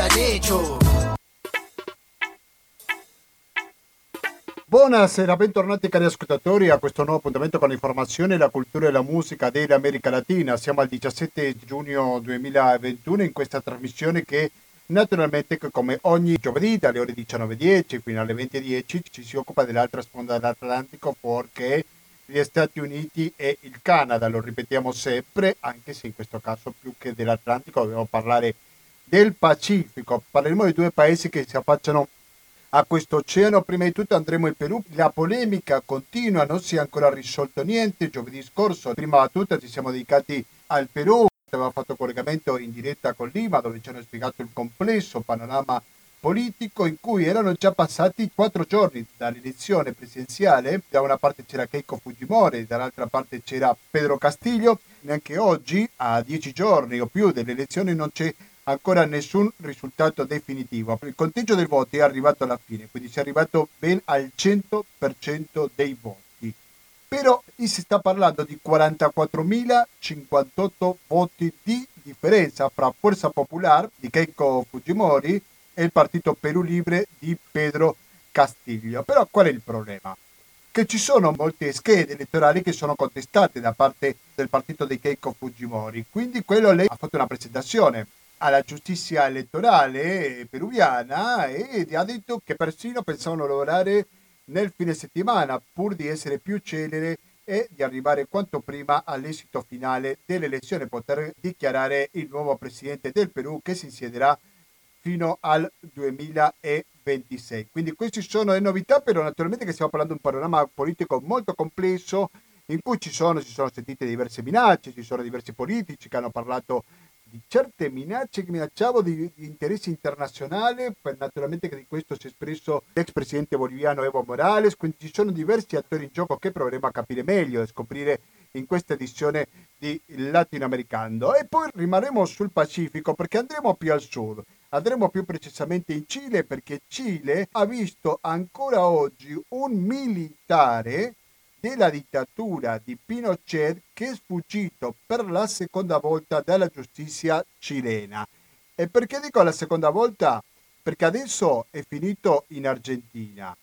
han hecho. Buonasera, bentornati cari ascoltatori a questo nuovo appuntamento con l'informazione, la cultura e la musica dell'America Latina. Siamo al 17 giugno 2021 in questa trasmissione che naturalmente come ogni giovedì dalle ore 19.10 fino alle 20.10 ci si occupa dell'altra sponda dell'Atlantico perché gli Stati Uniti e il Canada, lo ripetiamo sempre, anche se in questo caso più che dell'Atlantico dobbiamo parlare del Pacifico. Parleremo di due paesi che si affacciano a questo oceano. Prima di tutto andremo in Perù. La polemica continua, non si è ancora risolto niente. Giovedì scorso, prima battuta, ci siamo dedicati al Perù. Abbiamo fatto collegamento in diretta con Lima dove ci hanno spiegato il complesso panorama politico in cui erano già passati quattro giorni dall'elezione presidenziale. Da una parte c'era Keiko Fujimori, dall'altra parte c'era Pedro Castillo. Neanche oggi, a dieci giorni o più delle elezioni, non c'è ancora nessun risultato definitivo. Il conteggio dei voti è arrivato alla fine, quindi si è arrivato ben al 100% dei voti. Però si sta parlando di 44.058 voti di differenza fra Forza Popolare di Keiko Fujimori e il Partito Perù Libre di Pedro Castillo. Però qual è il problema? Che ci sono molte schede elettorali che sono contestate da parte del partito di Keiko Fujimori. Quindi quello lei ha fatto una presentazione alla giustizia elettorale peruviana e ha detto che persino pensavano lavorare nel fine settimana pur di essere più celere e di arrivare quanto prima all'esito finale dell'elezione, poter dichiarare il nuovo presidente del Perù che si insiederà fino al 2026. Quindi queste sono le novità, però naturalmente che stiamo parlando di un panorama politico molto complesso in cui ci sono, si sono sentite diverse minacce, ci sono diversi politici che hanno parlato di certe minacce che minacciavo di, di interesse internazionale, naturalmente che di questo si è espresso l'ex presidente boliviano Evo Morales, quindi ci sono diversi attori in gioco che proveremo a capire meglio e scoprire in questa edizione di Latinoamericano. E poi rimarremo sul Pacifico perché andremo più al sud. Andremo più precisamente in Cile perché Cile ha visto ancora oggi un militare della dittatura di Pinochet che è sfuggito per la seconda volta dalla giustizia cilena. E perché dico la seconda volta? Perché adesso è finito in Argentina,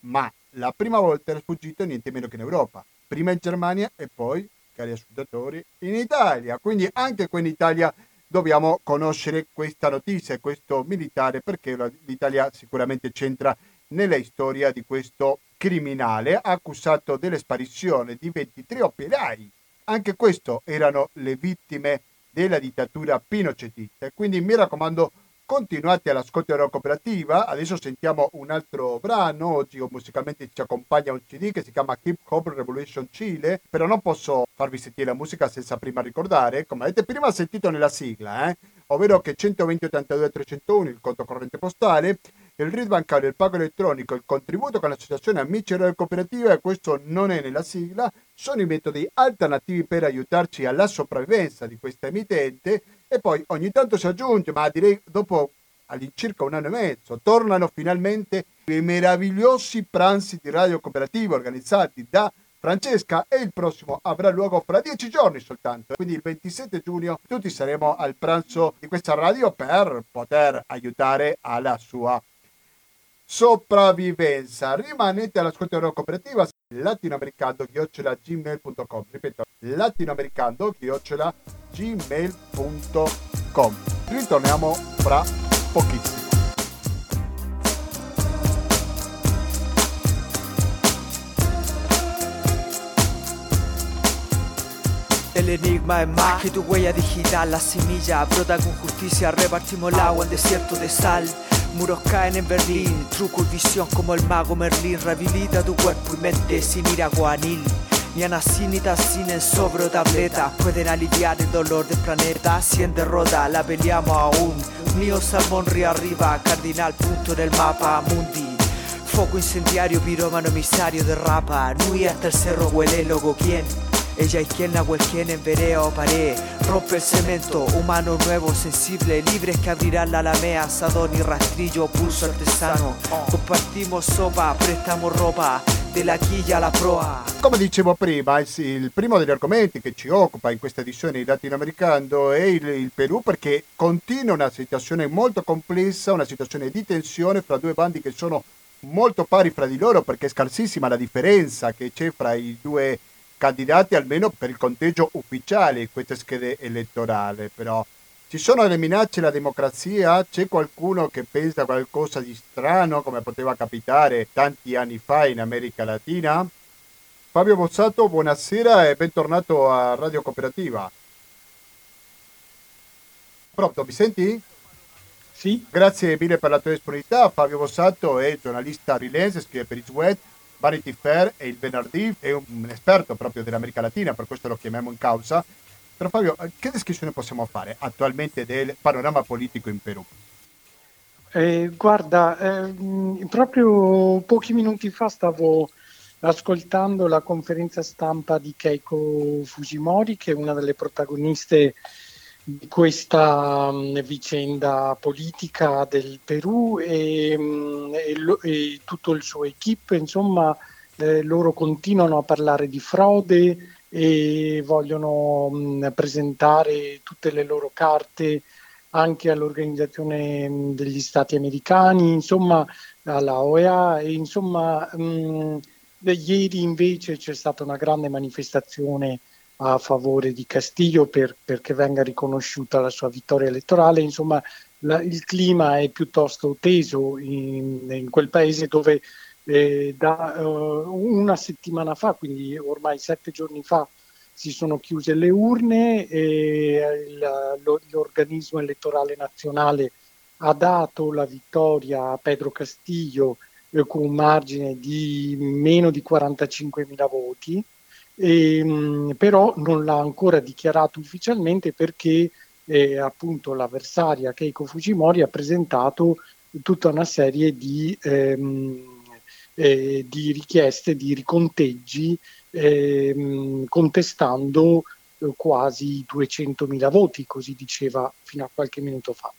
ma la prima volta era sfuggito niente meno che in Europa, prima in Germania e poi, cari ascoltatori, in Italia. Quindi anche qui in Italia dobbiamo conoscere questa notizia, questo militare, perché l'Italia sicuramente c'entra nella storia di questo criminale accusato della sparizione di 23 operai. Anche questo erano le vittime della dittatura pinochetista. Quindi mi raccomando, continuate all'ascolto della cooperativa. Adesso sentiamo un altro brano. Oggi musicalmente ci accompagna un CD che si chiama Hip Hop Revolution Chile. Però non posso farvi sentire la musica senza prima ricordare, come avete prima sentito nella sigla, eh? ovvero che 120 82 301 il conto corrente postale il RID bancario, il pago elettronico, il contributo con l'associazione Amici della Cooperativa, e questo non è nella sigla, sono i metodi alternativi per aiutarci alla sopravvivenza di questa emittente e poi ogni tanto si aggiunge, ma direi dopo all'incirca un anno e mezzo, tornano finalmente i meravigliosi pranzi di radio cooperativa organizzati da Francesca e il prossimo avrà luogo fra dieci giorni soltanto. Quindi il 27 giugno tutti saremo al pranzo di questa radio per poter aiutare alla sua sopravvivenza. Rimanete all'ascolto della cooperativa latinoamericano-gmail.com ripeto latinoamericano-gmail.com ritorniamo fra pochissimo El enigma es más que tu huella digital, la semilla brota con justicia, repartimos el agua en desierto de sal. Muros caen en Berlín, truco y visión como el mago Merlín. Rehabilita tu cuerpo y mente sin ir a guanil. Ni anacinita sin en sobre tableta pueden aliviar el dolor del planeta. Si en derrota la peleamos aún. Mío salmón río arriba, cardinal punto en el mapa mundi. Foco incendiario, pirómano emisario de rapa. Nui hasta el cerro huele loco quién. Ella la quien en verea o pared Rompe el cemento, humano nuevo, sensible Libres que abrirán la alamea, asadón y rastrillo Pulso artesano, compartimos sopa Prestamos ropa, la quilla alla proa. Come dicevo prima, il primo degli argomenti che ci occupa in questa edizione di Latinoamericano è il, il Perù perché continua una situazione molto complessa, una situazione di tensione fra due bandi che sono molto pari fra di loro perché è scarsissima la differenza che c'è fra i due candidati almeno per il conteggio ufficiale in queste schede elettorali però ci sono delle minacce alla democrazia? C'è qualcuno che pensa qualcosa di strano come poteva capitare tanti anni fa in America Latina? Fabio Bozzato, buonasera e bentornato a Radio Cooperativa. Pronto, mi senti? Sì. Grazie mille per la tua disponibilità. Fabio Bossato è giornalista freelance, scrive per il Web, Vanity Fair e il venerdì, è un esperto proprio dell'America Latina, per questo lo chiamiamo in causa. Però Fabio, che descrizione possiamo fare attualmente del panorama politico in Perù? Eh, guarda, eh, proprio pochi minuti fa stavo ascoltando la conferenza stampa di Keiko Fujimori, che è una delle protagoniste di questa um, vicenda politica del Perù e, um, e, e, tutto il suo equip, insomma, eh, loro continuano a parlare di frode e vogliono um, presentare tutte le loro carte anche all'Organizzazione degli Stati Americani, insomma, alla OEA e insomma, ieri invece c'è stata una grande manifestazione a favore di Castillo per, perché venga riconosciuta la sua vittoria elettorale. Insomma, la, il clima è piuttosto teso in, in quel paese dove eh, da uh, una settimana fa, quindi ormai sette giorni fa, si sono chiuse le urne e il, lo, l'organismo elettorale nazionale ha dato la vittoria a Pedro Castillo eh, con un margine di meno di 45.000 voti e, ehm, però non l'ha ancora dichiarato ufficialmente perché eh, appunto l'avversaria Keiko Fujimori ha presentato tutta una serie di, ehm, eh, di richieste di riconteggi ehm, contestando eh, quasi 200.000 voti, così diceva fino a qualche minuto fa.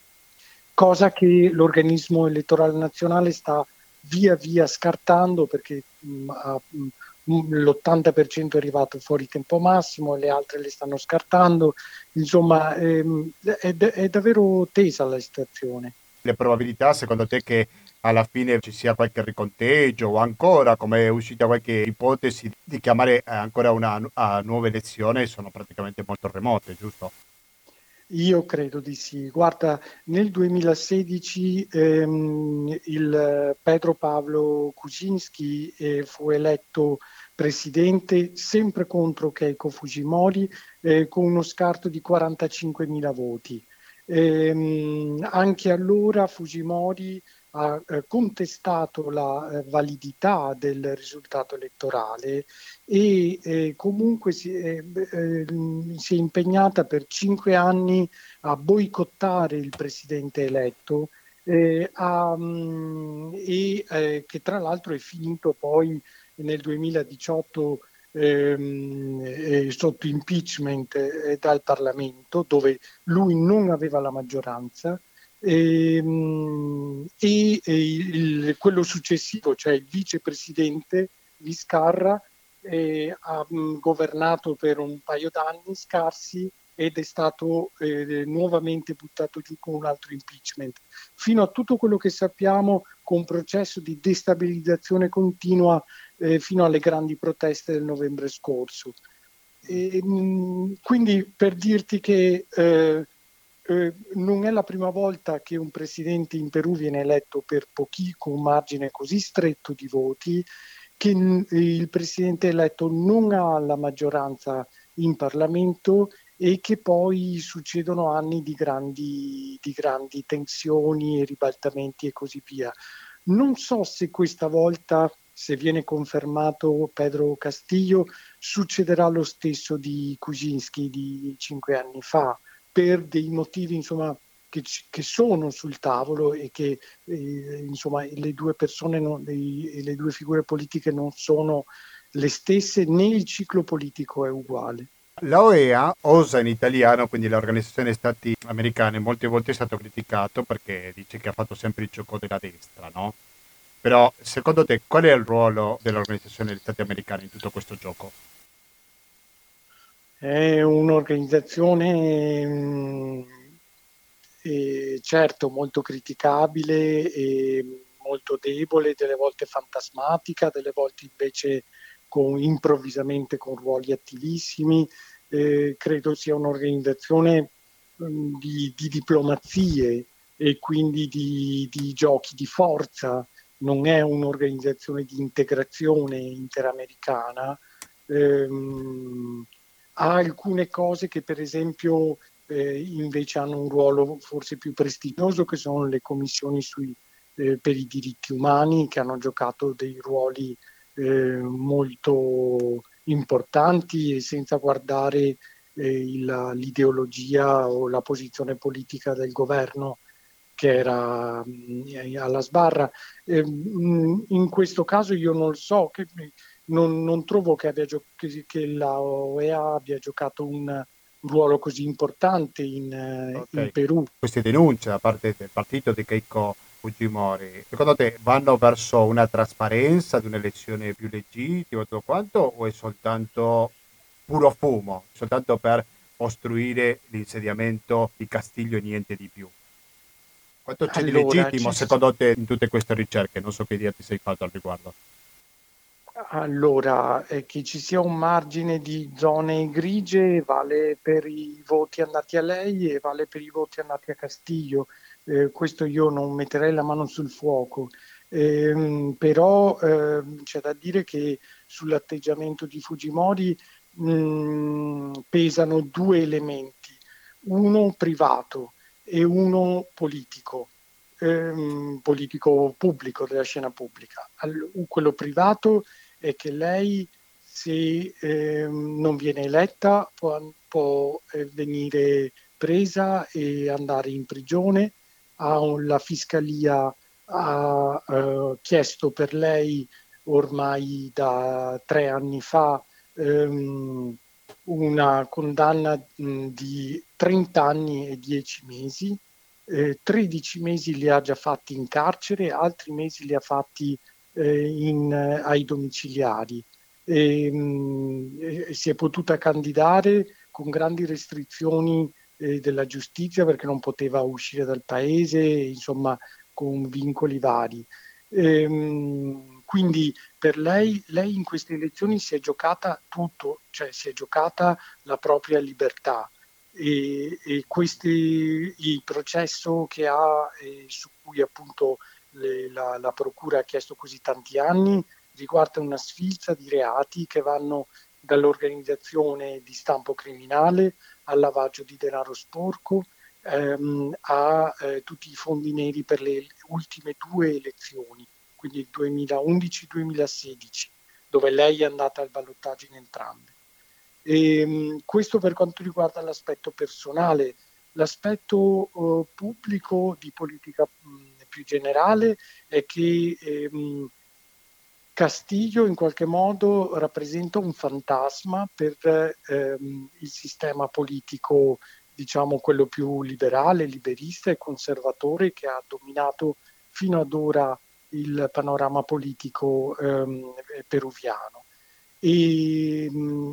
Cosa che l'organismo elettorale nazionale sta via via scartando perché mh, ha mh, l'80% è arrivato fuori tempo massimo, le altre le stanno scartando, insomma ehm, è, è, davvero tesa la situazione. Le probabilità secondo te che alla fine ci sia qualche riconteggio o ancora come è uscita qualche ipotesi di chiamare ancora una nuova elezione sono praticamente molto remote, giusto? Io credo di sì. Guarda, nel 2016 ehm, il Pedro Pavlo Kuczynski eh, fu eletto presidente sempre contro Keiko Fujimori eh, con uno scarto di 45.000 voti. Ehm, anche allora Fujimori ha eh, contestato la eh, validità del risultato elettorale e eh, comunque si, eh, eh, si, è impegnata per cinque anni a boicottare il presidente eletto eh, a, e che tra l'altro è finito poi nel 2018 ehm, sotto impeachment dal Parlamento dove lui non aveva la maggioranza ehm, e, e il, quello successivo, cioè il vicepresidente Viscarra, eh, ha mh, governato per un paio d'anni scarsi ed è stato eh, nuovamente buttato giù con un altro impeachment. Fino a tutto quello che sappiamo, con un processo di destabilizzazione continua eh, fino alle grandi proteste del novembre scorso. E, mh, quindi per dirti che eh, eh, non è la prima volta che un presidente in Perù viene eletto per pochi, con un margine così stretto di voti, che il presidente eletto non ha la maggioranza in Parlamento e che poi succedono anni di grandi, di grandi tensioni e ribaltamenti e così via. Non so se questa volta, se viene confermato Pedro Castillo, succederà lo stesso di Kuczynski di cinque anni fa per dei motivi insomma, che, che, sono sul tavolo e che eh, insomma, le due persone, non, le, le due figure politiche non sono le stesse né il ciclo politico è uguale. La OEA, OSA in italiano, quindi l'Organizzazione dei Stati Americani, molte volte è stato criticato perché dice che ha fatto sempre il gioco della destra, no? Però secondo te qual è il ruolo dell'Organizzazione degli Stati Americani in tutto questo gioco? È un'organizzazione mh, mm, eh, certo molto criticabile e molto debole, delle volte fantasmatica, delle volte invece con, improvvisamente con ruoli attivissimi. Eh, credo sia un'organizzazione mm, di, di, diplomazie e quindi di, di, giochi di forza, non è un'organizzazione di integrazione interamericana. Ehm, ha alcune cose che per esempio eh, invece hanno un ruolo forse più prestigioso che sono le commissioni sui, eh, per i diritti umani che hanno giocato dei ruoli eh, molto importanti e senza guardare eh, il, l'ideologia o la posizione politica del governo che era mh, mm, alla sbarra. Eh, mh, in questo caso io non so, che, non, non trovo che, gio- che, che, la OEA abbia giocato un, ruolo così importante in, eh, okay. in Perù. Queste denunce da parte del partito di Keiko Fujimori, secondo te vanno verso una trasparenza di un'elezione più legittima tutto quanto o è soltanto puro fumo, soltanto per ostruire l'insediamento di Castiglio e niente di più? Quanto c'è allora, di legittimo secondo te in tutte queste ricerche? Non so che idea ti sei fatto al riguardo. Allora, eh, che ci sia un margine di zone grigie vale per i voti andati a lei e vale per i voti andati a Castiglio. Eh, questo io non metterei la mano sul fuoco. Eh, però ehm, c'è da dire che sull'atteggiamento di Fujimori mh, mm, pesano due elementi, uno privato e uno politico ehm, politico pubblico della scena pubblica. All- quello privato è che lei se eh, non viene eletta può, può eh, venire presa e andare in prigione. La fiscalia ha eh, chiesto per lei ormai da tre anni fa ehm, una condanna mh, di 30 anni e 10 mesi. 13 mesi li ha già fatti in carcere, altri mesi li ha fatti eh, in, eh, ai domiciliari. E, mh, si è potuta candidare con grandi restrizioni eh, della giustizia perché non poteva uscire dal paese, insomma, con vincoli vari. E, mh, quindi per lei, lei in queste elezioni si è giocata tutto, cioè si è giocata la propria libertà. E, e questi, il processo che ha, eh, su cui appunto le, la, la Procura ha chiesto così tanti anni riguarda una sfilza di reati che vanno dall'organizzazione di stampo criminale al lavaggio di denaro sporco ehm, a eh, tutti i fondi neri per le ultime due elezioni, quindi il 2011-2016, dove lei è andata al ballottaggio in entrambe. E, ehm, questo per quanto riguarda l'aspetto personale, l'aspetto eh, pubblico di politica mh, più generale è che ehm, Castiglio in qualche modo rappresenta un fantasma per ehm, il sistema politico, diciamo quello più liberale, liberista e conservatore che ha dominato fino ad ora il panorama politico ehm, peruviano. E,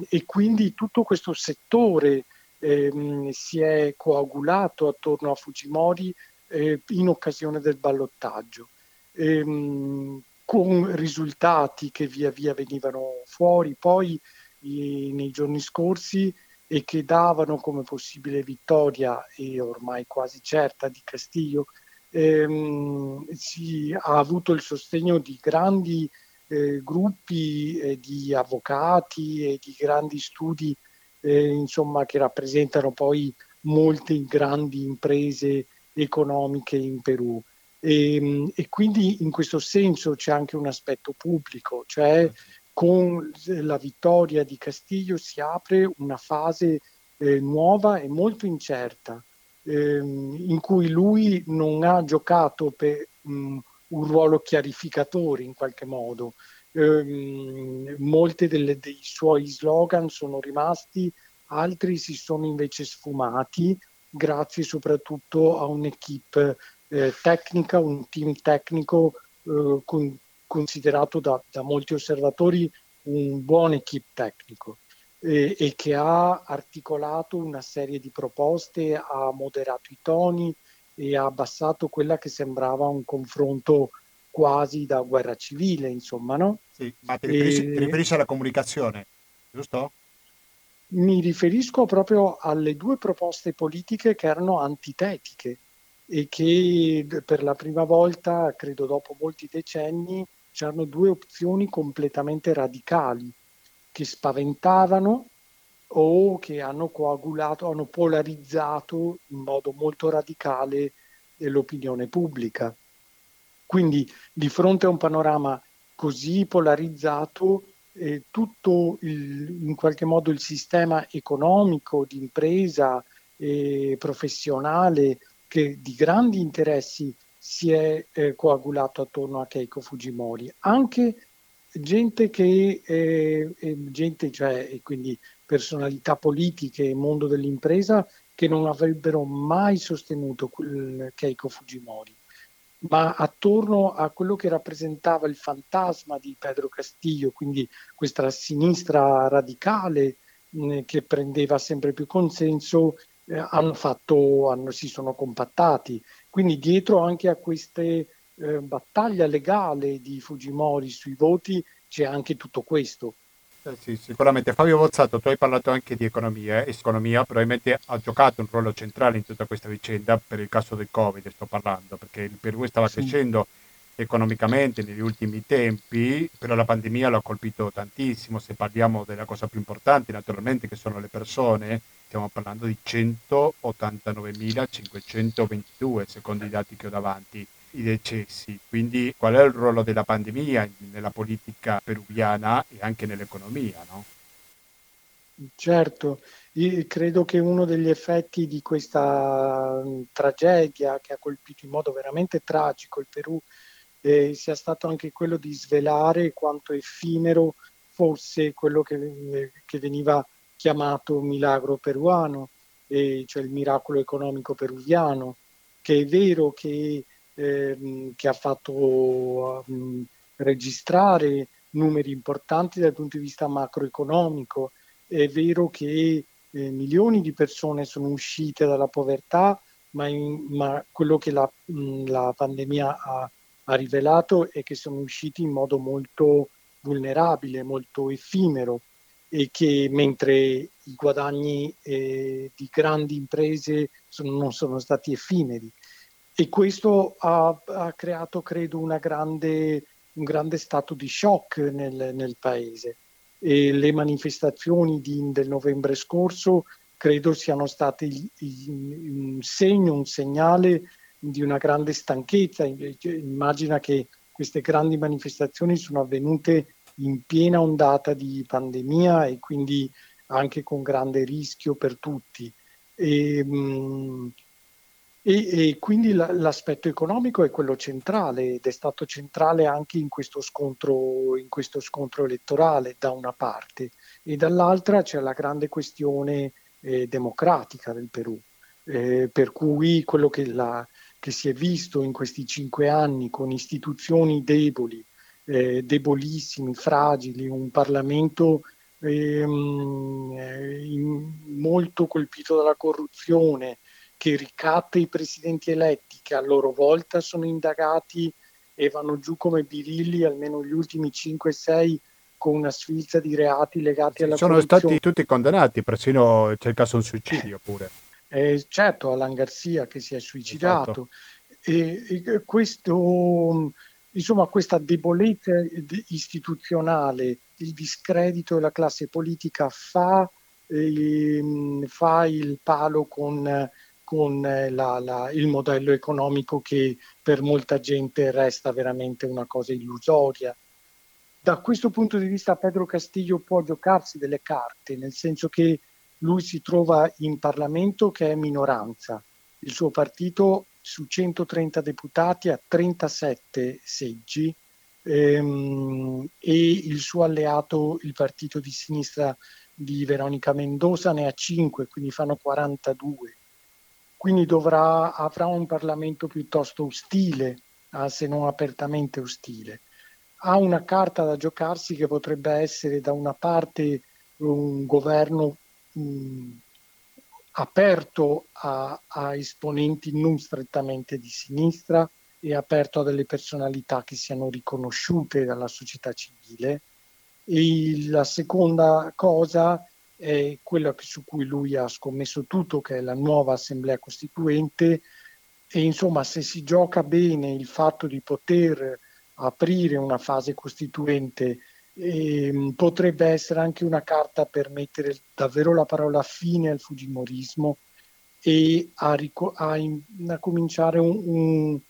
e, quindi tutto questo settore ehm, si è coagulato attorno a Fujimori eh, in occasione del ballottaggio, ehm, con risultati che via via venivano fuori poi i, nei giorni scorsi e che davano come possibile vittoria e ormai quasi certa di Castiglio, ehm, si ha avuto il sostegno di grandi eh, gruppi eh, di avvocati e di grandi studi eh, insomma, che rappresentano poi molte grandi imprese economiche in Perù. E, ehm, e, quindi in questo senso c'è anche un aspetto pubblico, cioè con la vittoria di Castiglio si apre una fase eh, nuova e molto incerta, ehm, in cui lui non ha giocato per mh, un ruolo chiarificatore in qualche modo. Eh, molti dei suoi slogan sono rimasti, altri si sono invece sfumati grazie soprattutto a un'equipe eh, tecnica, un team tecnico eh, con considerato da, da molti osservatori un buon equip tecnico eh, e che ha articolato una serie di proposte, ha moderato i toni e ha abbassato quella che sembrava un confronto quasi da guerra civile, insomma, no? Sì, ma ti riferisci, ti riferisci alla comunicazione, giusto? Mi riferisco proprio alle due proposte politiche che erano antitetiche e che per la prima volta, credo dopo molti decenni, c'erano due opzioni completamente radicali che spaventavano o che hanno coagulato, hanno polarizzato in modo molto radicale l'opinione pubblica. Quindi di fronte a un panorama così polarizzato, eh, tutto il, in qualche modo il sistema economico, di impresa, eh, professionale, che di grandi interessi si è eh, coagulato attorno a Keiko Fujimori. Anche gente che, eh, gente, cioè, quindi personalità politiche e mondo dell'impresa che non avrebbero mai sostenuto Keiko Fujimori, ma attorno a quello che rappresentava il fantasma di Pedro Castillo, quindi questa sinistra radicale che prendeva sempre più consenso, eh, hanno fatto, hanno, si sono compattati. Quindi dietro anche a queste eh, battaglia legale di Fujimori sui voti c'è anche tutto questo. Eh sì, sicuramente. Fabio Bozzato, tu hai parlato anche di economia e economia probabilmente ha giocato un ruolo centrale in tutta questa vicenda per il caso del Covid, sto parlando, perché il Perù stava sì. crescendo economicamente negli ultimi tempi, però la pandemia l'ha colpito tantissimo. Se parliamo della cosa più importante, naturalmente, che sono le persone, stiamo parlando di 189.522 secondo i dati che ho davanti i decessi. Quindi qual è il ruolo della pandemia nella politica peruviana e anche nell'economia? No? Certo, io credo che uno degli effetti di questa tragedia che ha colpito in modo veramente tragico il Perù eh, sia stato anche quello di svelare quanto effimero fosse quello che, che veniva chiamato milagro peruano, eh, cioè il miracolo economico peruviano, che è vero che ehm, che ha fatto um, registrare numeri importanti dal punto di vista macroeconomico. È vero che eh, milioni di persone sono uscite dalla povertà, ma, in, ma quello che la, mh, la pandemia ha, ha, rivelato è che sono usciti in modo molto vulnerabile, molto effimero e che mentre i guadagni eh, di grandi imprese sono, non sono stati effimeri e questo ha, ha creato, credo, grande, un grande stato di shock nel, nel paese. E le manifestazioni di, del novembre scorso credo siano state il, il, un segno, un segnale di una grande stanchezza. Immagina che queste grandi manifestazioni sono avvenute in piena ondata di pandemia e quindi anche con grande rischio per tutti. E, mh, e, e quindi la, l'aspetto economico è quello centrale ed è stato centrale anche in questo, scontro, in questo scontro elettorale da una parte e dall'altra c'è la grande questione eh, democratica del Perù, eh, per cui quello che, la, che, si è visto in questi cinque anni con istituzioni deboli, eh, debolissimi, fragili, un Parlamento ehm, eh, molto colpito dalla corruzione, che ricatta i presidenti eletti che a loro volta sono indagati e vanno giù come birilli almeno gli ultimi 5-6 con una sfilza di reati legati alla sono corruzione. stati tutti condannati, persino c'è il caso di suicidio pure. Eh, certo, Alan Garcia che si è suicidato. Esatto. E, e questo, insomma, questa debolezza istituzionale, il discredito della classe politica fa, eh, fa il palo con con eh, la, la, il modello economico che per molta gente resta veramente una cosa illusoria. Da questo punto di vista Pedro Castillo può giocarsi delle carte, nel senso che lui si trova in Parlamento che è minoranza. Il suo partito su 130 deputati ha 37 seggi ehm, e il suo alleato, il partito di sinistra di Veronica Mendoza, ne ha 5, quindi fanno 42 quindi dovrà, avrà un Parlamento piuttosto ostile, se non apertamente ostile. ha una carta da giocarsi che potrebbe essere da una parte un governo mh, aperto a, a, esponenti non strettamente di sinistra e aperto a delle personalità che siano riconosciute dalla società civile. E la seconda cosa è quella su cui lui ha scommesso tutto, che è la nuova Assemblea Costituente. E insomma, se si gioca bene il fatto di poter aprire una fase costituente eh, potrebbe essere anche una carta per mettere davvero la parola fine al Fujimorismo e a, rico- a, in- a cominciare un, un,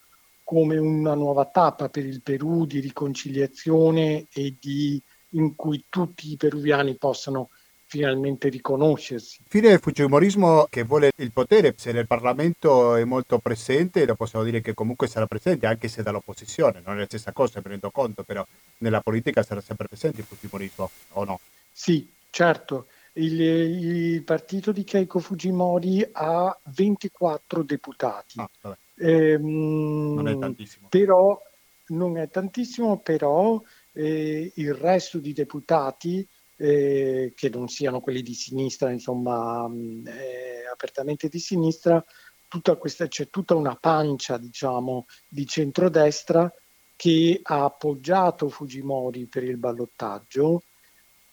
come una nuova tappa per il Perù di riconciliazione e di, in cui tutti i peruviani possano finalmente riconoscersi. Fine fujimorismo che vuole il potere, se nel Parlamento è molto presente, lo possiamo dire che comunque sarà presente anche se dall'opposizione, non è la stessa cosa, mi rendo conto, però nella politica sarà sempre presente il fujimorismo, o no? Sì, certo. Il, il partito di Keiko Fujimori ha 24 deputati. Ah, ehm, non è tantissimo. Però non è tantissimo, però eh, il resto di deputati eh, che non siano quelli di sinistra, insomma, mm, eh, apertamente di sinistra, tutta questa, c'è tutta una pancia, diciamo, di centrodestra che ha appoggiato Fujimori per il ballottaggio,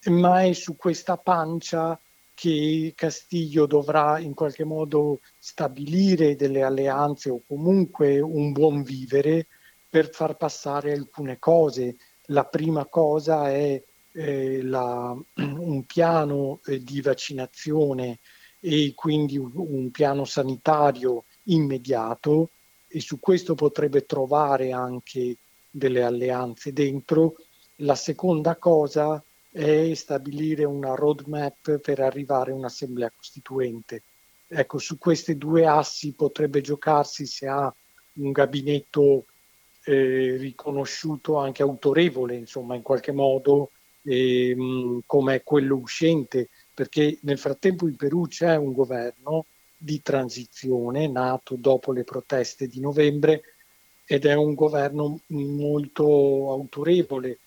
ma è su questa pancia che Castiglio dovrà in qualche modo stabilire delle alleanze o comunque un buon vivere per far passare alcune cose. La prima cosa è eh, la, un piano eh, di vaccinazione e quindi un, un piano sanitario immediato e su questo potrebbe trovare anche delle alleanze dentro. La seconda cosa è stabilire una roadmap per arrivare a un'assemblea costituente. Ecco, su questi due assi potrebbe giocarsi se ha un gabinetto eh, riconosciuto anche autorevole, insomma, in qualche modo eh, come quello uscente, perché nel frattempo in Perù c'è un governo di transizione nato dopo le proteste di novembre ed è un governo molto autorevole,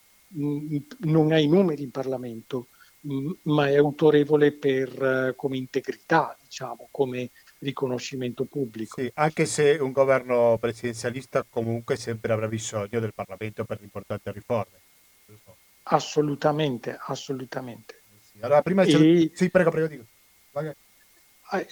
non ha i numeri in Parlamento, ma è autorevole per, come integrità, diciamo, come riconoscimento pubblico. Sì, anche se un governo presidenzialista comunque sempre avrà bisogno del Parlamento per importanti riforme. Assolutamente, assolutamente. Allora, prima e... Sì, prego, prego, dico.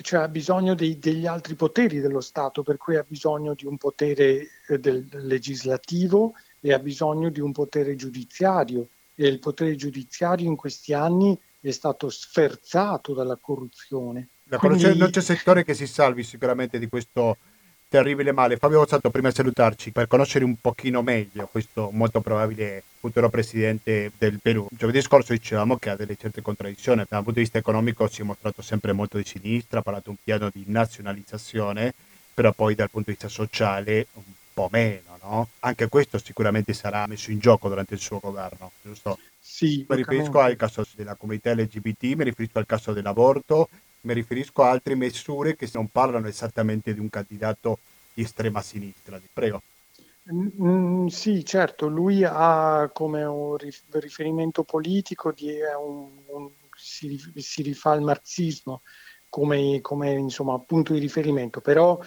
Cioè ha bisogno dei, degli altri poteri dello Stato, per cui ha bisogno di un potere eh, del, legislativo e ha bisogno di un potere giudiziario. E il potere giudiziario in questi anni è stato sferzato dalla corruzione. Quindi... Non c'è settore che si salvi sicuramente di questo terribile male. Fabio Bozzato, prima di salutarci, per conoscere un pochino meglio questo molto probabile futuro presidente del Perù. Giovedì scorso dicevamo che ha delle certe contraddizioni, dal punto di vista economico si è mostrato sempre molto di sinistra, ha parlato un piano di nazionalizzazione, però poi dal punto di vista sociale un po' meno, no? Anche questo sicuramente sarà messo in gioco durante il suo governo, giusto? Sì. Mi riferisco al caso della comunità LGBT, mi riferisco al caso dell'aborto, mi riferisco a altre misure che non parlano esattamente di un candidato di estrema sinistra. Prego. Mm, sì, certo, lui ha come un riferimento politico, di, un, un, si, si, rifà al marxismo come, come insomma, punto di riferimento, però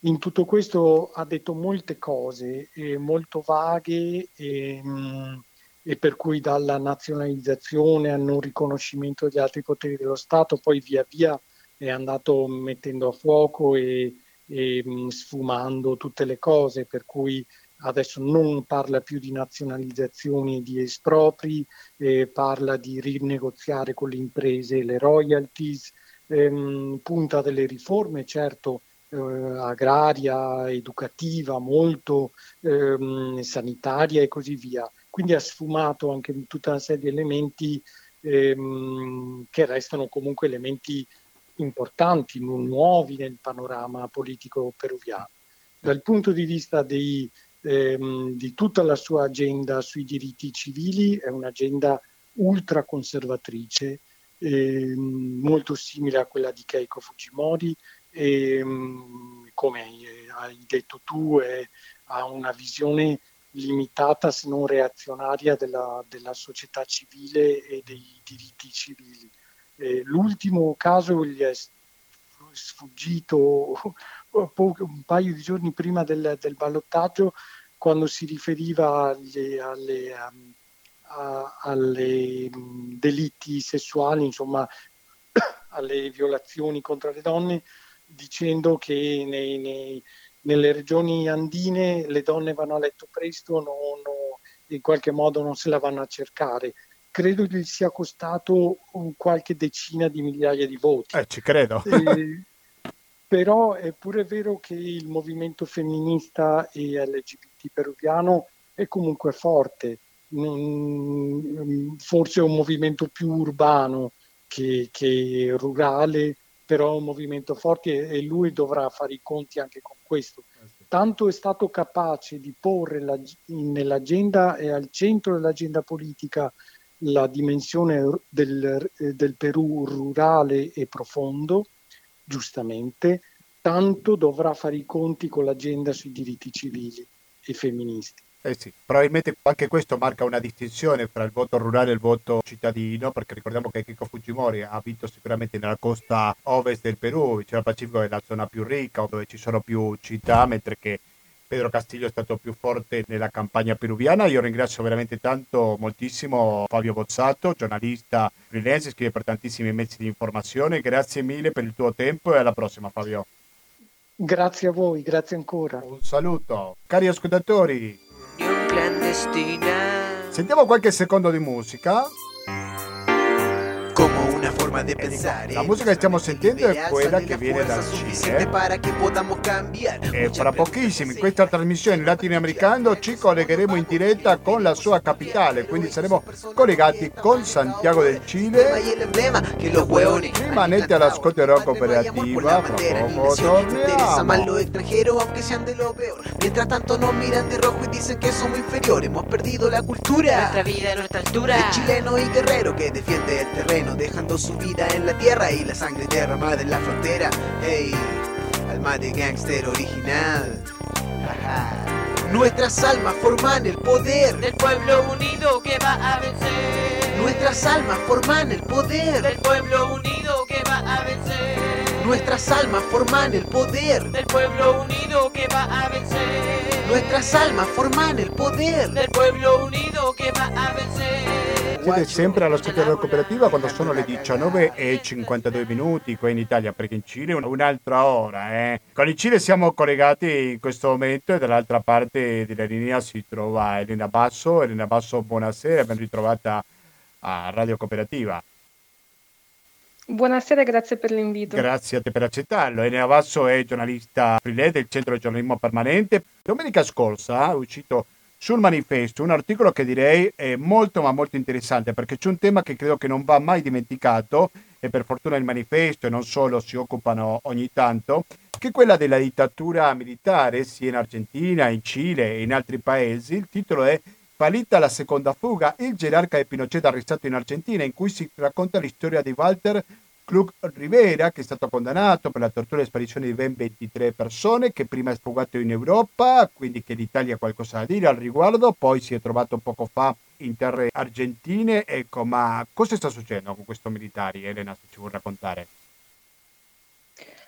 in tutto questo ha detto molte cose eh, molto vaghe e, mh, e per cui dalla nazionalizzazione al non riconoscimento degli altri poteri dello Stato, poi via via è andato mettendo a fuoco e, e mh, sfumando tutte le cose, per cui adesso non parla più di nazionalizzazioni di espropri, eh, parla di rinegoziare con le imprese le royalties, ehm, punta delle riforme, certo eh, agraria, educativa, molto ehm, sanitaria e così via quindi ha sfumato anche tutta una serie di elementi ehm, che restano comunque elementi importanti, nuovi nel panorama politico peruviano. Dal punto di vista dei, ehm, di tutta la sua agenda sui diritti civili, è un'agenda ultraconservatrice, ehm, molto simile a quella di Keiko Fujimori, e, ehm, come hai detto tu, è, ha una visione limitata se non reazionaria della, della società civile e dei diritti civili. Eh, l'ultimo caso gli è sfuggito un paio di giorni prima del, del ballottaggio quando si riferiva alle, alle, um, a, alle um, delitti sessuali, insomma alle violazioni contro le donne, dicendo che nei, nei, nelle regioni andine le donne vanno a letto presto, non, non, in qualche modo non se la vanno a cercare. Credo gli sia costato qualche decina di migliaia di voti. Eh, ci credo. Eh, però è pure vero che il movimento femminista e LGBT peruviano è comunque forte, forse è un movimento più urbano che, che rurale, però è un movimento forte e lui dovrà fare i conti anche con questo. Tanto è stato capace di porre la, nell'agenda e al centro dell'agenda politica la dimensione del, del Perù rurale e profondo, giustamente, tanto dovrà fare i conti con l'agenda sui diritti civili e femministi. Eh sì, probabilmente anche questo marca una distinzione tra il voto rurale e il voto cittadino, perché ricordiamo che Kiko Fujimori ha vinto sicuramente nella costa ovest del Perù, vicino al Pacifico è la zona più ricca, dove ci sono più città, mentre che Pedro Castillo è stato più forte nella campagna peruviana. Io ringrazio veramente tanto, moltissimo Fabio Bozzato, giornalista freelance, scrive per tantissimi mezzi di informazione. Grazie mille per il tuo tempo e alla prossima Fabio. Grazie a voi, grazie ancora. Un saluto. Cari ascoltatori, sentiamo qualche secondo di musica. Forma de pensar. La música que estamos sentiendo è quella che viene dal Cile. E fra pochissimo in questa trasmissione latinoamericana ci collegheremo in diretta con la sua capitale, quindi saremo collegati con Santiago del Cile. Rimanete all'ascolto di Rock Operativa, fra poco torniamo. Mientras tanto nos miran de rojo y dicen que somos inferiores. Hemos perdido la cultura. Nuestra vida, nuestra altura. El chileno y guerrero que defiende el terreno, dejando su vida en la tierra y la sangre derramada en la frontera. Hey, alma de gangster original. Nuestras almas forman el poder del pueblo unido que va a vencer. Nuestras almas forman el poder del pueblo unido que va a vencer. Nuestras almas forman el poder del pueblo unido que va a vencer. Nuestras almas forman el poder del pueblo unido que va a vencer. Siete sempre alla scuola cooperativa quando sono le 19 e 52 minuti qua in Italia, perché in Cile è un'altra ora. Eh. Con il Cile siamo collegati in questo momento e dall'altra parte della linea si trova Elena Basso. Elena Basso, buonasera, ben ritrovata a Radio Cooperativa. Buonasera grazie per l'invito. Grazie a te per accettarlo. Elena Basso è giornalista freelance del Centro di Giornalismo Permanente. Domenica scorsa è uscito sul manifesto un articolo che direi è molto ma molto interessante perché c'è un tema che credo che non va mai dimenticato e per fortuna il manifesto e non solo si occupano ogni tanto che è quella della dittatura militare sia in Argentina, in Cile e in altri paesi. Il titolo è Fallita la seconda fuga, il gerarca di Pinochet arrestato in Argentina in cui si racconta la storia di Walter Klug Rivera, che è stato condannato per la tortura e sparizione di ben 23 persone, che prima è sfugato in Europa, quindi che l'Italia ha qualcosa da dire al riguardo, poi si è trovato poco fa in terre argentine. Ecco, ma cosa sta succedendo con questo militare, Elena, se ci vuoi raccontare?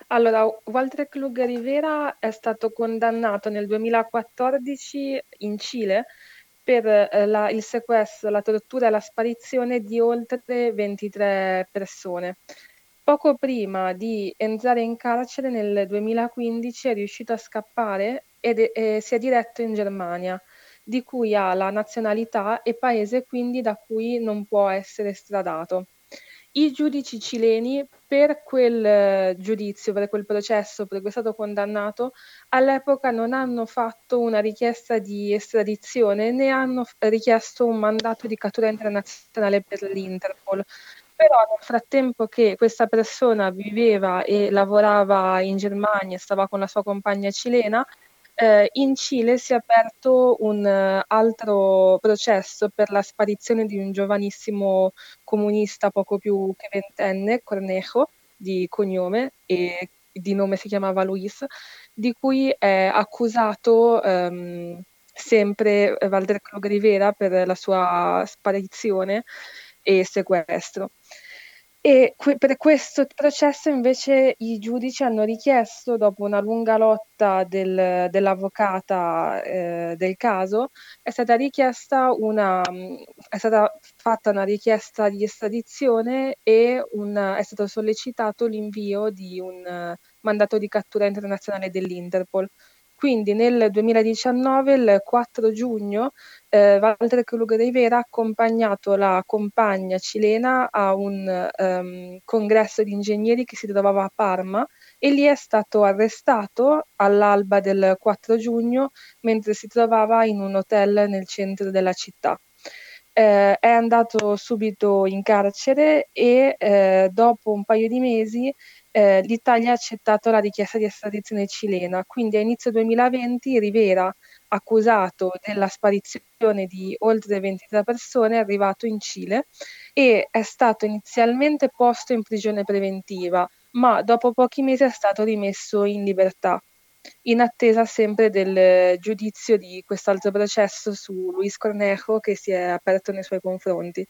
Allora, Walter Klug Rivera è stato condannato nel 2014 in Cile per eh, la, il sequestro, la tortura e la sparizione di oltre 23 persone. Poco prima di entrare in carcere nel 2015 è riuscito a scappare ed è, e si è diretto in Germania, di cui ha la nazionalità e paese quindi da cui non può essere estradato. I giudici cileni per quel eh, giudizio, per quel processo per cui è stato condannato, all'epoca non hanno fatto una richiesta di estradizione né hanno richiesto un mandato di cattura internazionale per l'Interpol. Però nel frattempo che questa persona viveva e lavorava in Germania, stava con la sua compagna cilena, eh, in Cile si è aperto un uh, altro processo per la sparizione di un giovanissimo comunista poco più che ventenne, Cornejo, di cognome e di nome si chiamava Luis, di cui è accusato um, sempre Walter Krug Rivera per la sua sparizione e sequestro. E que- per questo processo invece i giudici hanno richiesto, dopo una lunga lotta del, dell'avvocata eh, del caso, è stata richiesta una, è stata fatta una richiesta di estradizione e un, è stato sollecitato l'invio di un mandato di cattura internazionale dell'Interpol. Quindi nel 2019, il 4 giugno, eh, Walter Krug Rivera ha accompagnato la compagna cilena a un um, congresso di ingegneri che si trovava a Parma e lì è stato arrestato all'alba del 4 giugno mentre si trovava in un hotel nel centro della città. Eh, è andato subito in carcere e eh, dopo un paio di mesi eh, l'Italia ha accettato la richiesta di estradizione cilena, quindi a inizio 2020 Rivera, accusato della sparizione di oltre 23 persone, è arrivato in Cile e è stato inizialmente posto in prigione preventiva, ma dopo pochi mesi è stato rimesso in libertà in attesa sempre del giudizio di quest'altro processo su Luis Cornejo che si è aperto nei suoi confronti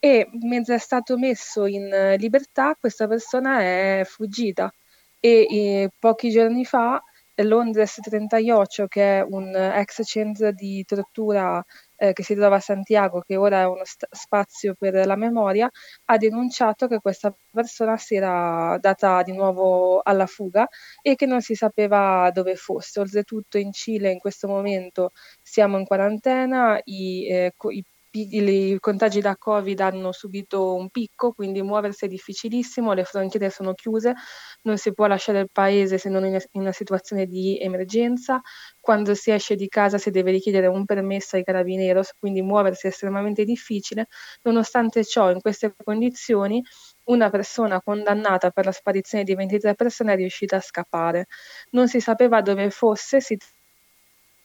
e mentre è stato messo in eh, libertà questa persona è fuggita e, e pochi giorni fa Londres 38, che è un ex centro di tortura eh, che si trova a Santiago, che ora è uno st- spazio per la memoria, ha denunciato che questa persona si era data di nuovo alla fuga e che non si sapeva dove fosse. Oltretutto in Cile in questo momento siamo in quarantena, i, eh, i i contagi da Covid hanno subito un picco, quindi muoversi è difficilissimo, le frontiere sono chiuse, non si può lasciare il paese se non in una situazione di emergenza, quando si esce di casa si deve richiedere un permesso ai carabineros, quindi muoversi è estremamente difficile. Nonostante ciò, in queste condizioni, una persona condannata per la sparizione di 23 persone è riuscita a scappare. Non si sapeva dove fosse, si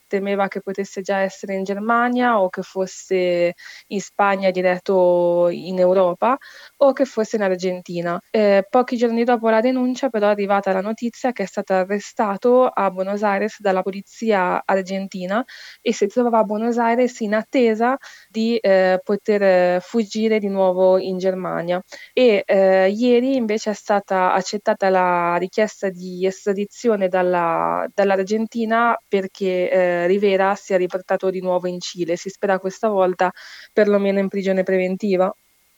temeva che potesse già essere in Germania o che fosse in Spagna diretto in Europa o che fosse in Argentina. Eh, pochi giorni dopo la denuncia però è arrivata la notizia che è stato arrestato a Buenos Aires dalla polizia argentina e si trovava a Buenos Aires in attesa di eh, poter fuggire di nuovo in Germania. E eh, ieri invece è stata accettata la richiesta di estradizione dalla, dall'Argentina perché eh, Rivera sia riportato di nuovo in Cile. Si spera questa volta perlomeno in prigione preventiva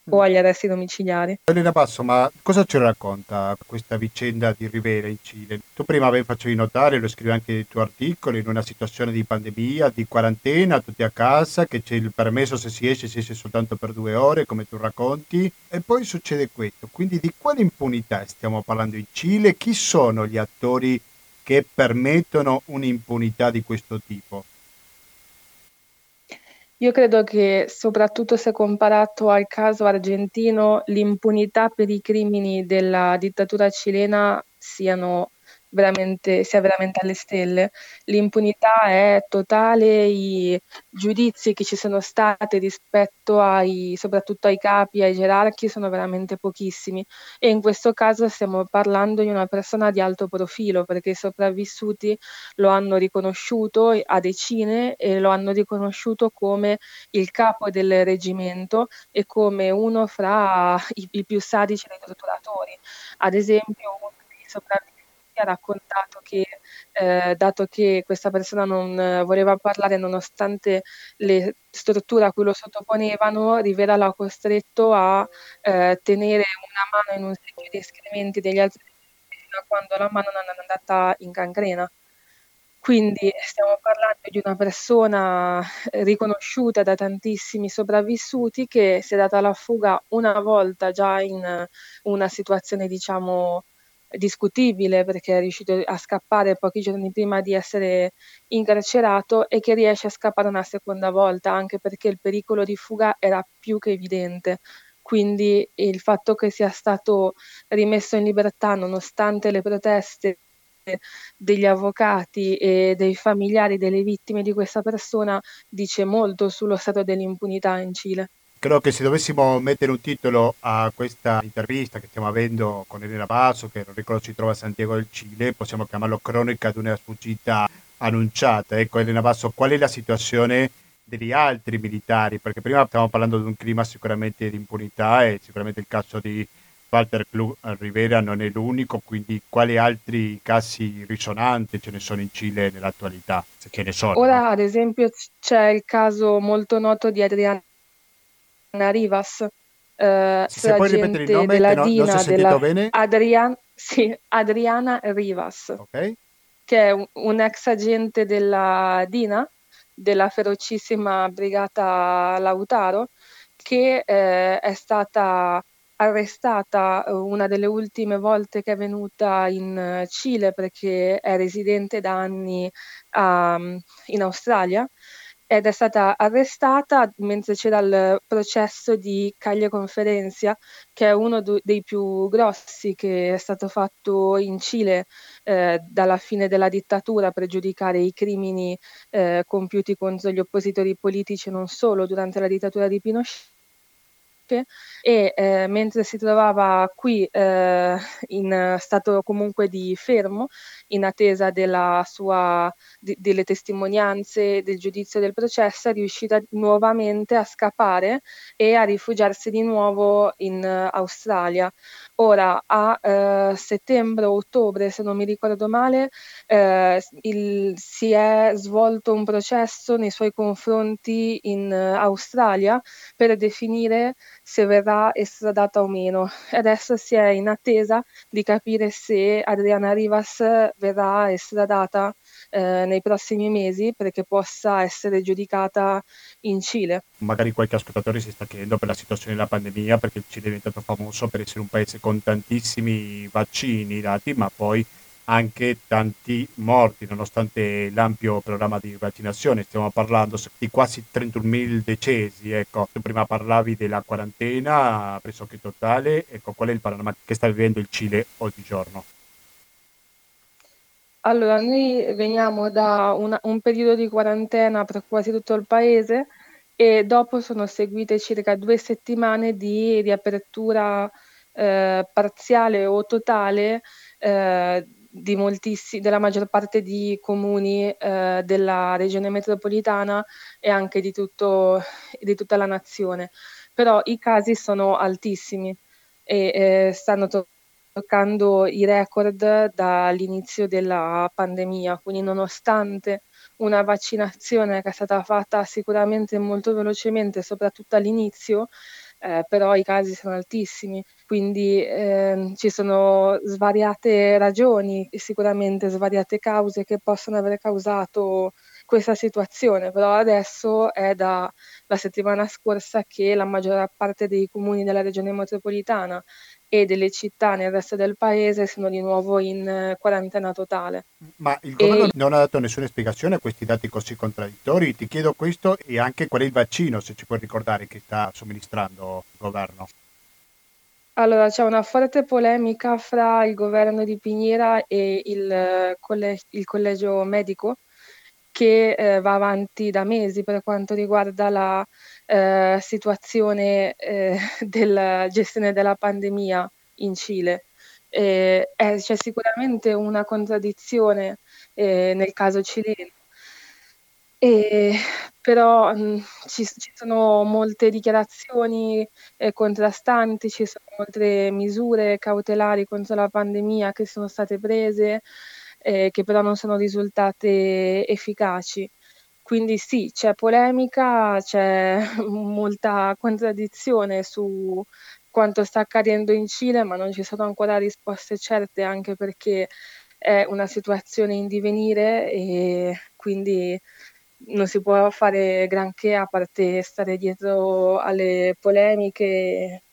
o agli arresti domiciliari. Elena Basso, ma cosa ci racconta questa vicenda di Rivera in Cile? Tu prima ben facevi notare, lo scrivi anche nei tuoi articoli, in una situazione di pandemia, di quarantena, tutti a casa, che c'è il permesso se si esce, si esce soltanto per due ore, come tu racconti, e poi succede questo. Quindi di quale impunità stiamo parlando in Cile? Chi sono gli attori che permettono un'impunità di questo tipo? Io credo che soprattutto se comparato al caso argentino, l'impunità per i crimini della dittatura cilena siano veramente, sia veramente alle stelle. L'impunità è totale, i giudizi che ci sono stati rispetto ai, soprattutto ai capi, ai gerarchi, sono veramente pochissimi. E in questo caso stiamo parlando di una persona di alto profilo, perché i sopravvissuti lo hanno riconosciuto a decine e lo hanno riconosciuto come il capo del reggimento e come uno fra i, i più sadici dei torturatori. Ad esempio, uno dei sopravvissuti ha raccontato che eh, dato che questa persona non voleva parlare nonostante le strutture a cui lo sottoponevano, Rivera l'ha costretto a eh, tenere una mano in un secchio di escrementi degli altri fino a quando la mano non è andata in cancrena. Quindi stiamo parlando di una persona eh, riconosciuta da tantissimi sopravvissuti che si è data la fuga una volta già in una situazione, diciamo, discutibile perché è riuscito a scappare pochi giorni prima di essere incarcerato e che riesce a scappare una seconda volta anche perché il pericolo di fuga era più che evidente. Quindi il fatto che sia stato rimesso in libertà nonostante le proteste degli avvocati e dei familiari delle vittime di questa persona dice molto sullo stato dell'impunità in Cile. Credo che se dovessimo mettere un titolo a questa intervista che stiamo avendo con Elena Basso, che non ricordo si trova a Santiago del Cile, possiamo chiamarlo Cronica di una sfuggita annunciata. Ecco, Elena Basso, qual è la situazione degli altri militari? Perché prima stavamo parlando di un clima sicuramente di impunità e sicuramente il caso di Walter Rivera non è l'unico, quindi quali altri casi risonanti ce ne sono in Cile nell'attualità? Se ce ne sono. Ora, ad esempio, c'è il caso molto noto di Adriana Rivas, eh, se puoi ripetere il nome della no, Dina, non della bene. Adrian- sì, Adriana Rivas, Ok. che è un, un ex agente della Dina, della ferocissima brigata Lautaro, che eh, è stata arrestata una delle ultime volte che è venuta in Cile perché è residente da anni um, in Australia ed è stata arrestata mentre c'era il processo di Caglie Conferencia, che è uno do- dei più grossi che è stato fatto in Cile eh, dalla fine della dittatura per giudicare i crimini eh, compiuti contro gli oppositori politici non solo durante la dittatura di Pinochet e eh, mentre si trovava qui eh, in stato comunque di fermo, in attesa sua, di, delle testimonianze del giudizio del processo, è riuscita nuovamente a scappare e a rifugiarsi di nuovo in uh, Australia. Ora, a uh, settembre o ottobre, se non mi ricordo male, uh, il, si è svolto un processo nei suoi confronti in Australia per definire se verrà estradata o meno. Adesso si è in attesa di capire se Adriana Rivas verrà estradata eh, nei prossimi mesi perché possa essere giudicata in Cile. Magari qualche ascoltatore si sta chiedendo per la situazione della pandemia, perché il Cile è diventato famoso per essere un paese con tantissimi vaccini dati, ma poi anche tanti morti, nonostante l'ampio programma di vaccinazione. Stiamo parlando di quasi 31.000 decesi. Ecco, tu prima parlavi della quarantena pressoché totale. Ecco, qual è il panorama che sta vivendo il Cile oggigiorno? Allora, noi veniamo da una, un periodo di quarantena per quasi tutto il paese e dopo sono seguite circa due settimane di riapertura eh, parziale o totale eh, di moltissi- della maggior parte di comuni eh, della regione metropolitana e anche di, tutto, di, tutta la nazione. Però i casi sono altissimi e eh, stanno to- toccando i record dall'inizio della pandemia, quindi nonostante una vaccinazione che è stata fatta sicuramente molto velocemente, soprattutto all'inizio, eh, però i casi sono altissimi, quindi eh, ci sono svariate ragioni sicuramente svariate cause che possono aver causato questa situazione, però adesso è dalla settimana scorsa che la maggior parte dei comuni della regione metropolitana e delle città nel resto del paese sono di nuovo in eh, quarantena totale. Ma il governo e... non ha dato nessuna spiegazione a questi dati così contraddittori? Ti chiedo questo e anche qual è il vaccino, se ci puoi ricordare, che sta somministrando il governo. Allora, c'è una forte polemica fra il governo di Piñera e il, eh, il collegio medico che eh, va avanti da mesi per quanto riguarda la eh, situazione eh, della gestione della pandemia in Cile. Eh, c'è sicuramente una contraddizione eh, nel caso cileno, e, però mh, mm, ci, ci, sono molte dichiarazioni eh, contrastanti, ci sono molte misure cautelari contro la pandemia che sono state prese, eh, che però non sono risultate efficaci. Quindi sì, c'è polemica, c'è molta contraddizione su quanto sta accadendo in Cile, ma non ci sono ancora risposte certe anche perché è una situazione in divenire e quindi non si può fare granché a parte stare dietro alle polemiche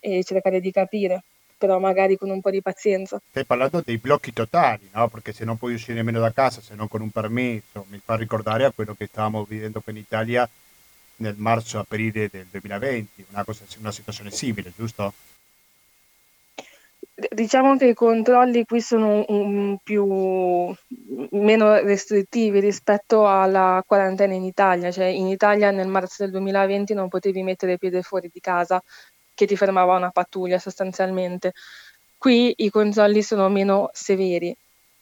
e cercare di capire però magari con un po' di pazienza. Stai parlando dei blocchi totali, no? Perché se non puoi uscire nemmeno da casa, se non con un permesso, mi fa ricordare a quello che stavamo vivendo qui in Italia nel marzo-aprile del 2020, una, cosa, una situazione simile, giusto? Diciamo che i controlli qui sono un, più meno restrittivi rispetto alla quarantena in Italia, cioè in Italia nel marzo del 2020 non potevi mettere piede fuori di casa che ti fermava una pattuglia sostanzialmente. Qui i controlli sono meno severi,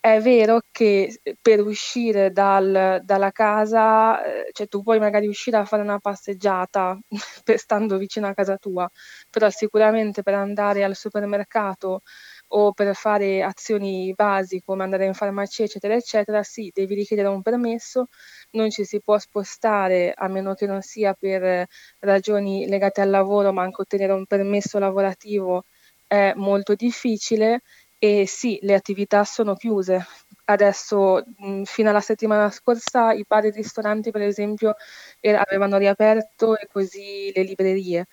è vero che per uscire dal, dalla casa, eh, cioè tu puoi magari uscire a fare una passeggiata stando vicino a casa tua, però sicuramente per andare al supermercato o per fare azioni basi come andare in farmacia, eccetera, eccetera, sì, devi richiedere un permesso, non ci si può spostare a meno che non sia per ragioni legate al lavoro, ma anche ottenere un permesso lavorativo è molto difficile. E sì, le attività sono chiuse. Adesso, fino alla settimana scorsa, i bar e i ristoranti, per esempio, er- avevano riaperto e così le librerie,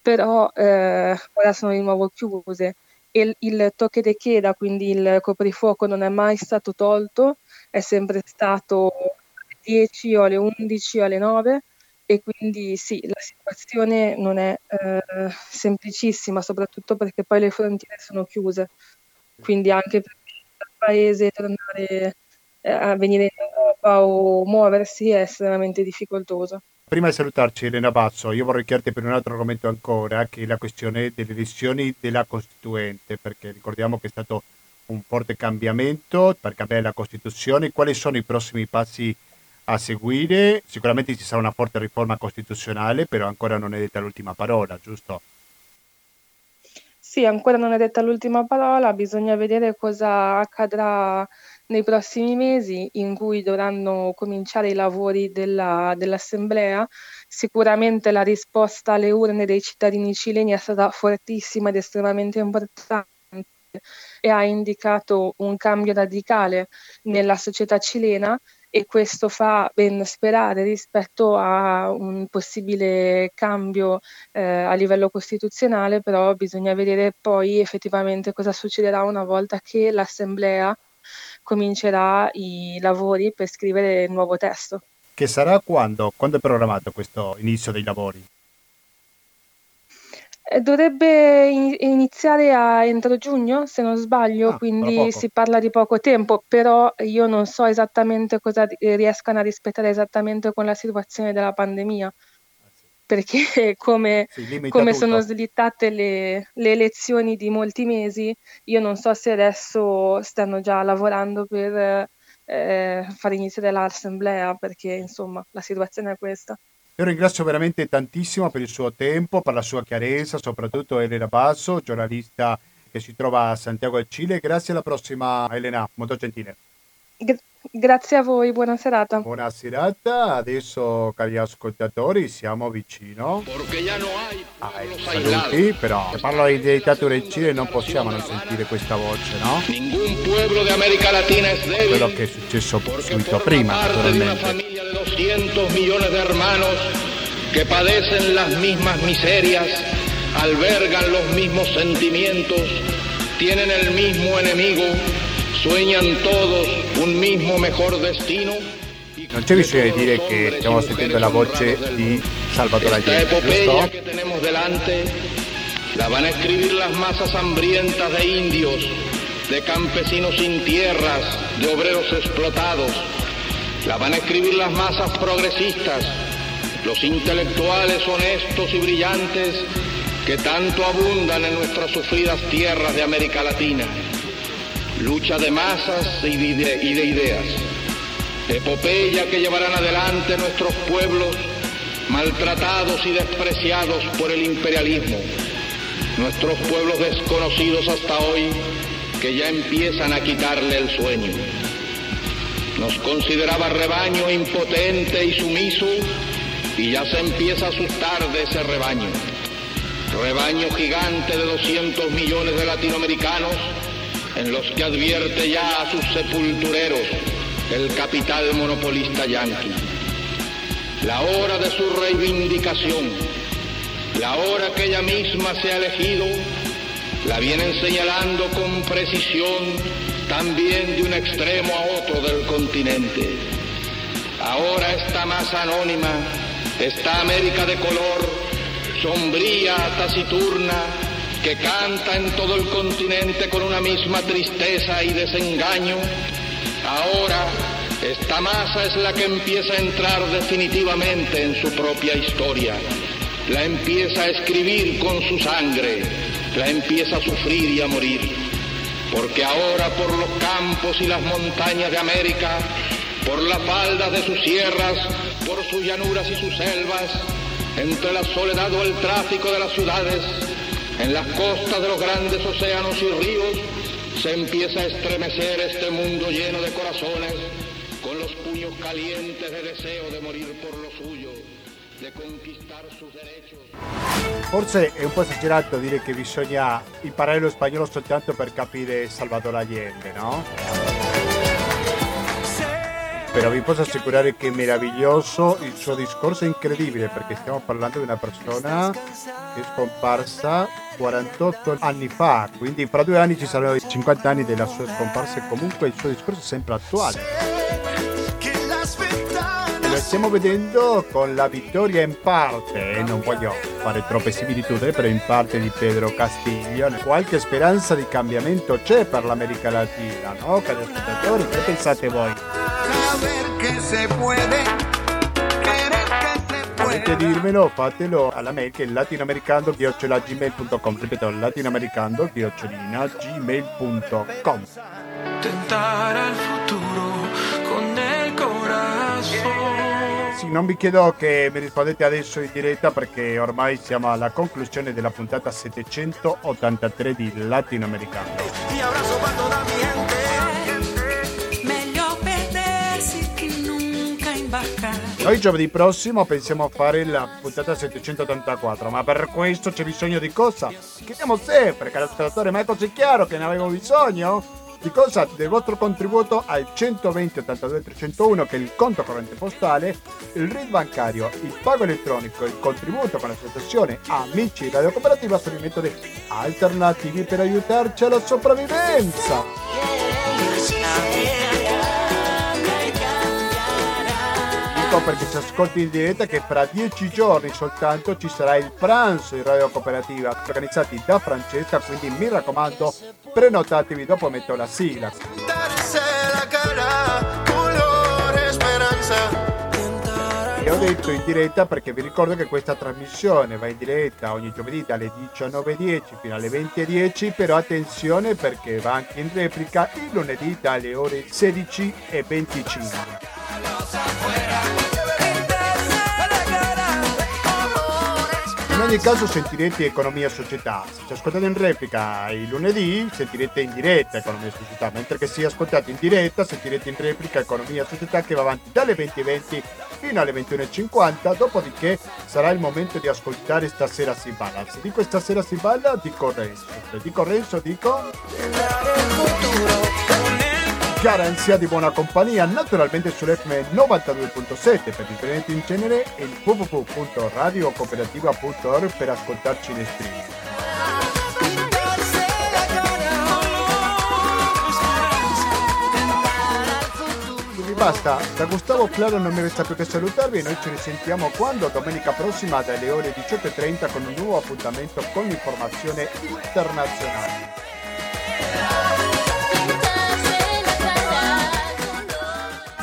però eh, ora sono di nuovo chiuse il, il tocche de cheda, quindi il coprifuoco, non è mai stato tolto, è sempre stato alle 10 o alle 11 o alle 9 e quindi sì, la situazione non è eh, semplicissima, soprattutto perché poi le frontiere sono chiuse, quindi anche per il paese tornare eh, a venire in Europa o muoversi è estremamente difficoltoso. Prima di salutarci Elena Basso, io vorrei chiederti per un altro argomento ancora, che è la questione delle elezioni della Costituente, perché ricordiamo che è stato un forte cambiamento per cambiare la Costituzione. Quali sono i prossimi passi a seguire? Sicuramente ci sarà una forte riforma costituzionale, però ancora non è detta l'ultima parola, giusto? Sì, ancora non è detta l'ultima parola, bisogna vedere cosa accadrà nei prossimi mesi in cui dovranno cominciare i lavori della, dell'Assemblea. Sicuramente la risposta alle urne dei cittadini cileni è stata fortissima ed estremamente importante e ha indicato un cambio radicale nella società cilena e questo fa ben sperare rispetto a un possibile cambio eh, a livello costituzionale, però bisogna vedere poi effettivamente cosa succederà una volta che l'Assemblea comincerà i lavori per scrivere il nuovo testo. Che sarà quando? Quando è programmato questo inizio dei lavori? Eh, dovrebbe iniziare a entro giugno, se non sbaglio, ah, quindi si parla di poco tempo, però io non so esattamente cosa riescano a rispettare esattamente con la situazione della pandemia perché come, come sono slittate le, le, elezioni di molti mesi, io non so se adesso stanno già lavorando per eh, fare iniziare l'assemblea, perché insomma la situazione è questa. Io ringrazio veramente tantissimo per il suo tempo, per la sua chiarezza, soprattutto Elena Basso, giornalista che si trova a Santiago del Cile. Grazie alla prossima Elena, molto gentile. Gra- Grazie a voi, buona serata. Buona serata, adesso cari ascoltatori siamo vicino ai saluti, però se parlo di dittatura in Cile non possiamo non sentire questa voce, no? Ningún pueblo de América Latina es débil. Quello che è successo subito prima, naturalmente. familia de 200 millones de hermanos que padecen las mismas miserias, albergan los mismos sentimientos, tienen el mismo enemigo sueñan todos un mismo mejor destino. Non c'è bisogno di dire che stiamo sentendo la voce di Salvatore Allende, epopeya que tenemos delante la van a escribir las masas hambrientas de indios, de campesinos sin tierras, de obreros explotados. La van a escribir las masas progresistas, los intelectuales honestos y brillantes que tanto abundan en nuestras sufridas tierras de América Latina lucha de masas y de, ideas, epopeya que llevarán adelante nuestros pueblos maltratados y despreciados por el imperialismo, nuestros pueblos desconocidos hasta hoy que ya empiezan a quitarle el sueño. Nos consideraba rebaño impotente y sumiso y ya se empieza a asustar de ese rebaño. Rebaño gigante de 200 millones de latinoamericanos en los que advierte ya a sus sepultureros el capital monopolista yanqui. La hora de su reivindicación, la hora que ella misma se ha elegido, la vienen señalando con precisión también de un extremo a otro del continente. Ahora esta masa anónima, esta América de color, sombría, taciturna, que canta en todo el continente con una misma tristeza y desengaño, ahora esta masa es la que empieza a entrar definitivamente en su propia historia, la empieza a escribir con su sangre, la empieza a sufrir y a morir. porque ahora por los campos y las montañas de América, por las faldas de sus sierras, por sus llanuras y sus selvas, entre la soledad o el tráfico de las ciudades, en las costas de los grandes océanos y ríos, se empieza a estremecer este mundo lleno de corazones, con los puños calientes de deseo de morir por lo suyo, de conquistar sus derechos. Forse è un po' dire che bisogna imparare lo spagnolo soltanto per capire Salvador Allende, no? Però vi posso assicurare che è meraviglioso il suo discorso, è incredibile perché stiamo parlando di una persona che è scomparsa 48 anni fa, quindi fra due anni ci saranno i 50 anni della sua scomparsa e comunque il suo discorso è sempre attuale. Lo stiamo vedendo con la vittoria in parte, non voglio fare troppe similitudini, però in parte di Pedro Castillo. Qualche speranza di cambiamento c'è per l'America Latina, no? Cari ascoltatori, che pensate voi? Volete dirmelo? Fatelo alla mail che è latinoamericando-gmail.com Ripeto, latinoamericando-gmail.com Tentar al futuro con el corazón. Sì, non vi chiedo che mi rispondete adesso in diretta perché ormai siamo alla conclusione della puntata 783 di Latinoamericano. Noi giovedì prossimo pensiamo a fare la puntata 784, ma per questo c'è bisogno di cosa? Chiediamo sempre, caro ascoltatore, ma è così chiaro che ne avevo bisogno? Di cosa? Del vostro contributo al 120 82 301 che è il conto corrente postale, il RID bancario, il pago elettronico, il contributo con l'associazione Amici Radio Cooperativa sono i metodi alternativi per aiutarci alla sopravvivenza. Dico perché ci ascolti in diretta che fra dieci giorni soltanto ci sarà il pranzo in Radio Cooperativa organizzati da Francesca, quindi mi raccomando prenotatevi dopo metto la sigla. E ho detto in diretta perché vi ricordo che questa trasmissione va in diretta ogni giovedì dalle 19.10 fino alle 20.10, però attenzione perché va anche in replica il lunedì dalle ore 16.25. ogni caso sentirete Economia Società. Se ci ascoltate in replica il lunedì sentirete in diretta Economia Società, mentre che se ascoltate in diretta sentirete in replica Economia Società che va avanti dalle 20.20 fino alle 21.50, dopodiché sarà il momento di ascoltare Stasera si balla. Se dico Stasera si balla dico Renzo, se dico Renzo dico... Chiara ansia di buona compagnia, naturalmente sull'FM 92.7 per differenti in genere e www.radiocooperativa.org per ascoltarci in streaming. Basta, da Gustavo Claro non mi resta più che salutarvi e noi ci risentiamo quando domenica prossima dalle ore 18.30 con un nuovo appuntamento con l'informazione internazionale.